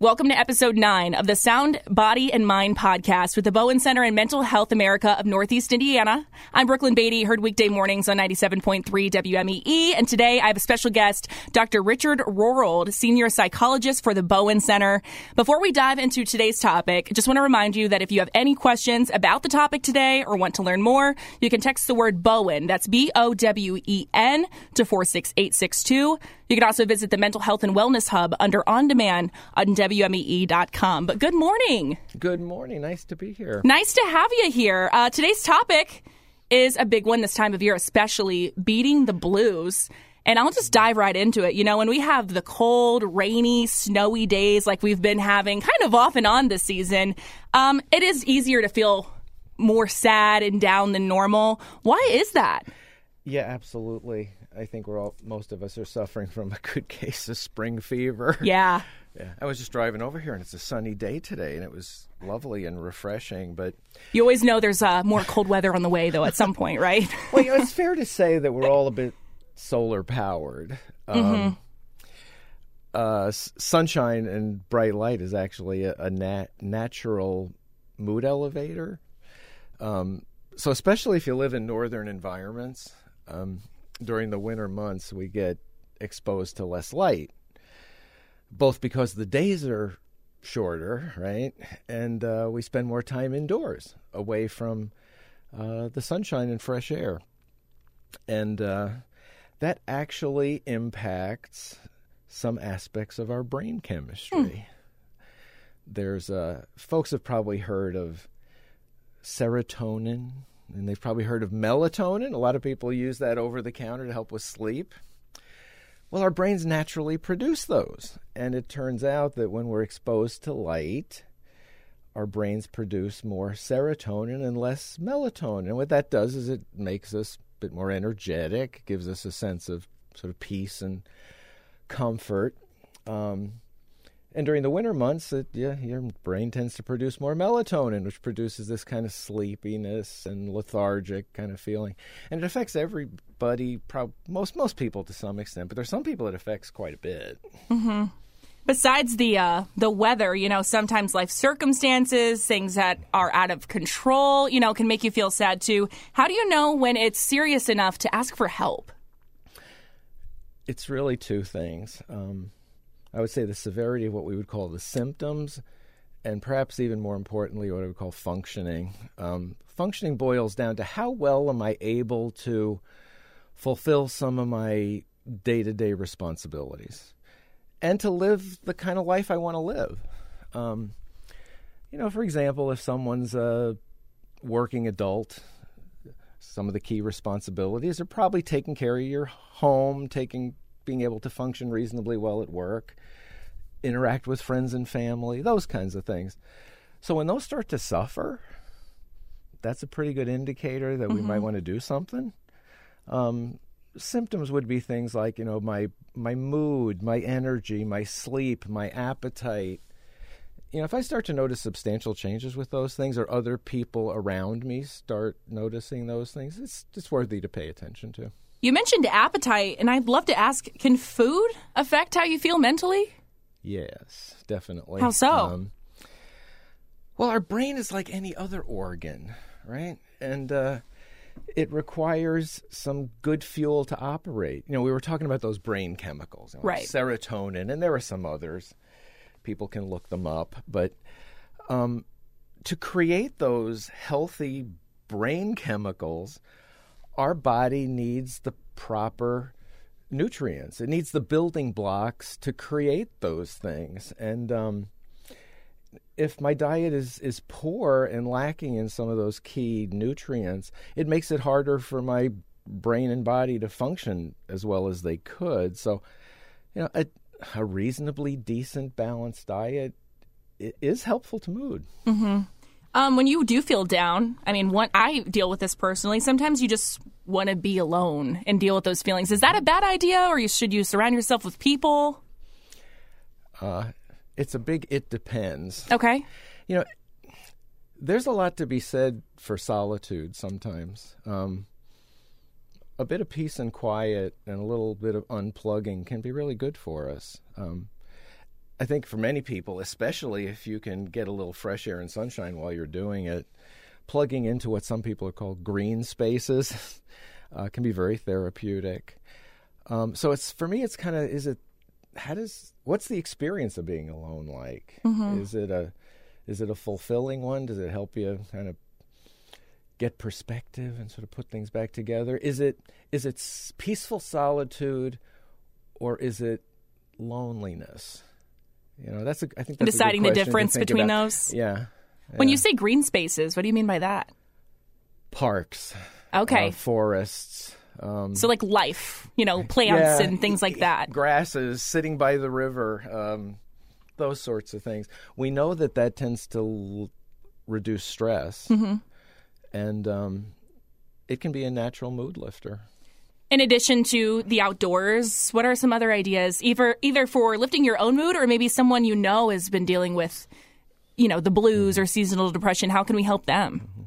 Welcome to episode nine of the Sound, Body, and Mind podcast with the Bowen Center and Mental Health America of Northeast Indiana. I'm Brooklyne Beatty, heard weekday mornings on 97.3 WMEE. And today I have a special guest, Dr. Richard Ruhrold, senior psychologist for the Bowen Center. Before we dive into today's topic, just want to remind you that if you have any questions about the topic today or want to learn more, you can text the word Bowen, that's B O W E N, to 46862. You can also visit the Mental Health and Wellness Hub under On Demand on WMEE.com. But good morning. Good morning. Nice to be here. Nice to have you here. Uh, today's topic is a big one this time of year, especially beating the blues. And I'll just dive right into it. You know, when we have the cold, rainy, snowy days like we've been having kind of off and on this season, um, it is easier to feel more sad and down than normal. Why is that? Yeah, absolutely. I think we're all most of us are suffering from a good case of spring fever. Yeah. Yeah. I was just driving over here and it's a sunny day today and it was lovely and refreshing, but You always know there's uh, more cold weather on the way though at some point, right? well, you know, it's fair to say that we're all a bit solar powered. Um, uh, s- sunshine and bright light is actually a, a nat- natural mood elevator. Um, so, especially if you live in northern environments, um, during the winter months, we get exposed to less light, both because the days are shorter, right? And uh, we spend more time indoors, away from uh, the sunshine and fresh air. And uh, that actually impacts some aspects of our brain chemistry. There's uh, folks have probably heard of serotonin, and they've probably heard of melatonin. A lot of people use that over the counter to help with sleep. Well, our brains naturally produce those, and it turns out that when we're exposed to light, our brains produce more serotonin and less melatonin. And what that does is it makes us a bit more energetic, gives us a sense of sort of peace and comfort. Um, and during the winter months, it, yeah, your brain tends to produce more melatonin, which produces this kind of sleepiness and lethargic kind of feeling. And it affects everybody, prob- most most people to some extent, but there's some people it affects quite a bit. Besides the uh, the weather, you know, sometimes life circumstances, things that are out of control, you know, can make you feel sad too. How do you know when it's serious enough to ask for help? It's really two things. Um, I would say the severity of what we would call the symptoms, and perhaps even more importantly, what I would call functioning. Um, functioning boils down to how well am I able to fulfill some of my day to day responsibilities and to live the kind of life I want to live. Um, you know, for example, if someone's a working adult, some of the key responsibilities are probably taking care of your home, taking being able to function reasonably well at work, interact with friends and family, those kinds of things. So when those start to suffer, that's a pretty good indicator that we might want to do something. Um, symptoms would be things like you know my my mood, my energy, my sleep, my appetite. You know, if I start to notice substantial changes with those things, or other people around me start noticing those things, it's it's worthy to pay attention to. You mentioned appetite, and I'd love to ask can food affect how you feel mentally? Yes, definitely. How so? Um, well, our brain is like any other organ, right? And uh, it requires some good fuel to operate. You know, we were talking about those brain chemicals, you know, Right. Serotonin, and there are some others. People can look them up, but um, to create those healthy brain chemicals, our body needs the proper nutrients. It needs the building blocks to create those things. And um, if my diet is, is poor and lacking in some of those key nutrients, it makes it harder for my brain and body to function as well as they could. So, you know, a, a reasonably decent, balanced diet is helpful to mood. Um, when you do feel down, I mean, one, I deal with this personally. Sometimes you just want to be alone and deal with those feelings. Is that a bad idea, or you, should you surround yourself with people? Uh, it's a big it depends. Okay. You know, there's a lot to be said for solitude sometimes. Um, a bit of peace and quiet and a little bit of unplugging can be really good for us. Um, I think for many people, especially if you can get a little fresh air and sunshine while you're doing it, plugging into what some people are called green spaces uh, can be very therapeutic. Um, so it's for me, it's kind of is it how does what's the experience of being alone like? Mm-hmm. Is it a is it a fulfilling one? Does it help you kind of get perspective and sort of put things back together? Is it is it peaceful solitude, or is it loneliness? You know, that's a, I think that's deciding the difference between about. those. Yeah. When you say green spaces, what do you mean by that? Parks. Okay. Uh, forests. Um, so like life, you know, plants yeah, and things like that. Grasses, sitting by the river, um, those sorts of things. We know that that tends to l- reduce stress, mm-hmm. and um, it can be a natural mood lifter. In addition to the outdoors, what are some other ideas, either either for lifting your own mood or maybe someone you know has been dealing with, you know, the blues or seasonal depression? How can we help them? Mm-hmm.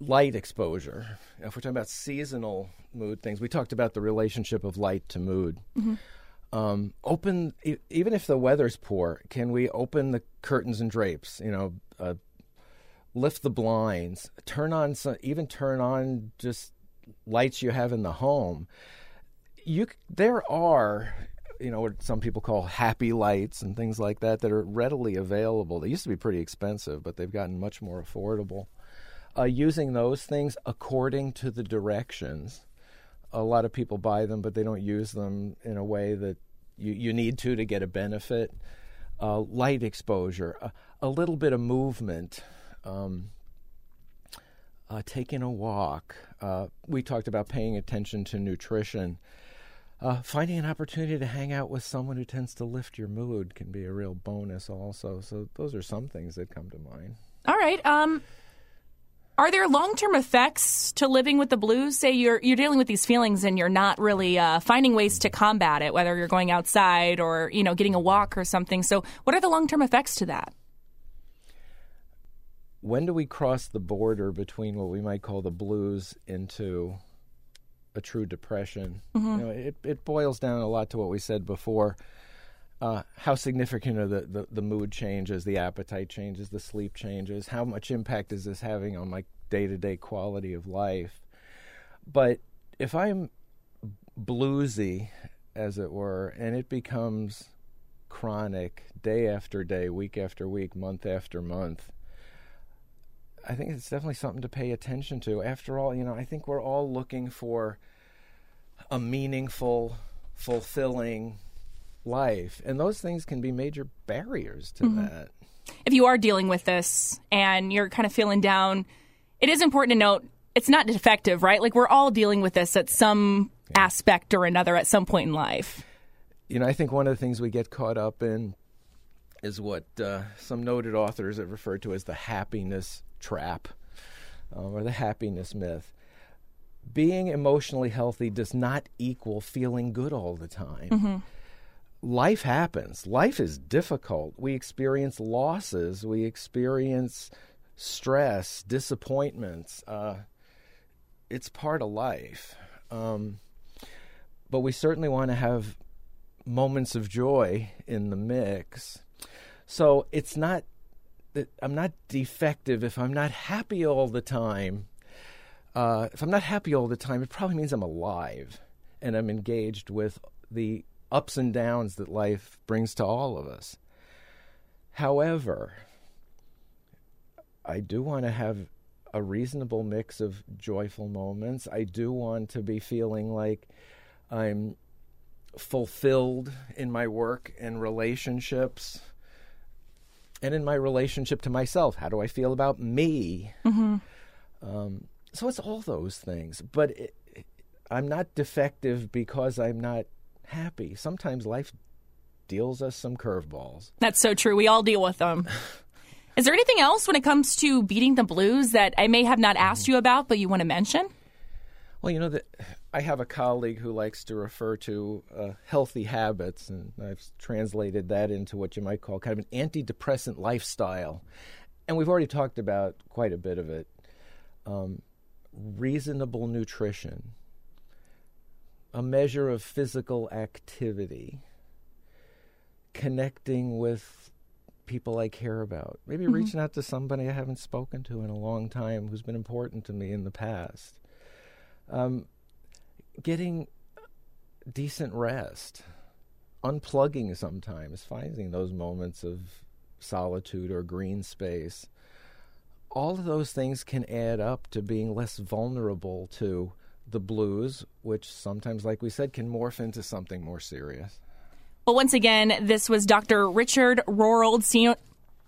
light exposure. If we're talking about seasonal mood things, we talked about the relationship of light to mood. Mm-hmm. Um, open, e- even if the weather's poor, can we open the curtains and drapes? You know, uh, lift the blinds, turn on some, even turn on just lights you have in the home. You, there are you know what some people call happy lights and things like that that are readily available. They used to be pretty expensive, but they've gotten much more affordable uh, using those things according to the directions. A lot of people buy them, but they don't use them in a way that you, you need to to get a benefit. Uh, light exposure, a, a, little bit of movement, um, uh, taking a walk. Uh, we talked about paying attention to nutrition. Uh, finding an opportunity to hang out with someone who tends to lift your mood can be a real bonus, also. So, those are some things that come to mind. All right. Um, are there long term effects to living with the blues? Say you're you're dealing with these feelings and you're not really uh, finding ways to combat it, whether you're going outside or you know getting a walk or something. So, what are the long term effects to that? When do we cross the border between what we might call the blues into a true depression? Mm-hmm. You know, it it boils down a lot to what we said before. Uh, how significant are the, the, the, mood changes, the appetite changes, the sleep changes? How much impact is this having on my day to day quality of life? But if I'm bluesy, as it were, and it becomes chronic day after day, week after week, month after month, I think it's definitely something to pay attention to. After all, you know, I think we're all looking for a meaningful, fulfilling, life. And those things can be major barriers to mm-hmm. that. If you are dealing with this and you're kind of feeling down, it is important to note it's not defective, right? Like we're all dealing with this at some yeah. aspect or another at some point in life. You know, I think one of the things we get caught up in is what uh, some noted authors have referred to as the happiness trap uh, or the happiness myth. Being emotionally healthy does not equal feeling good all the time. Mm-hmm life happens. Life is difficult. We experience losses. We experience stress, disappointments. Uh, it's part of life. Um, but we certainly want to have moments of joy in the mix. So it's not that I'm not defective if I'm not happy all the time. Uh, if I'm not happy all the time, it probably means I'm alive and I'm engaged with the ups and downs that life brings to all of us. However, I do want to have a reasonable mix of joyful moments. I do want to be feeling like I'm fulfilled in my work and relationships and in my relationship to myself. How do I feel about me? Mm-hmm. Um, so it's all those things. But it, I'm not defective because I'm not happy. Sometimes life deals us some curveballs. That's so true. We all deal with them. Is there anything else when it comes to beating the blues that I may have not asked you about, but you want to mention? Well, you know that I have a colleague who likes to refer to uh, healthy habits, and I've translated that into what you might call kind of an antidepressant lifestyle. And we've already talked about quite a bit of it. Um, reasonable nutrition, a measure of physical activity, connecting with people I care about, maybe mm-hmm. reaching out to somebody I haven't spoken to in a long time who's been important to me in the past, um, getting decent rest, unplugging sometimes, finding those moments of solitude or green space. All of those things can add up to being less vulnerable to the blues, which sometimes, like we said, can morph into something more serious. Well, once again, this was Dr. Richard Ruhrold,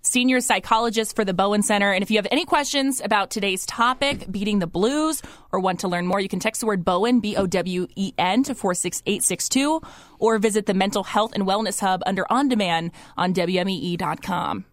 senior psychologist for the Bowen Center. And if you have any questions about today's topic, beating the blues, or want to learn more, you can text the word Bowen, B O W E N, to 46862, or visit the Mental Health and Wellness Hub under On Demand on WMEE.com.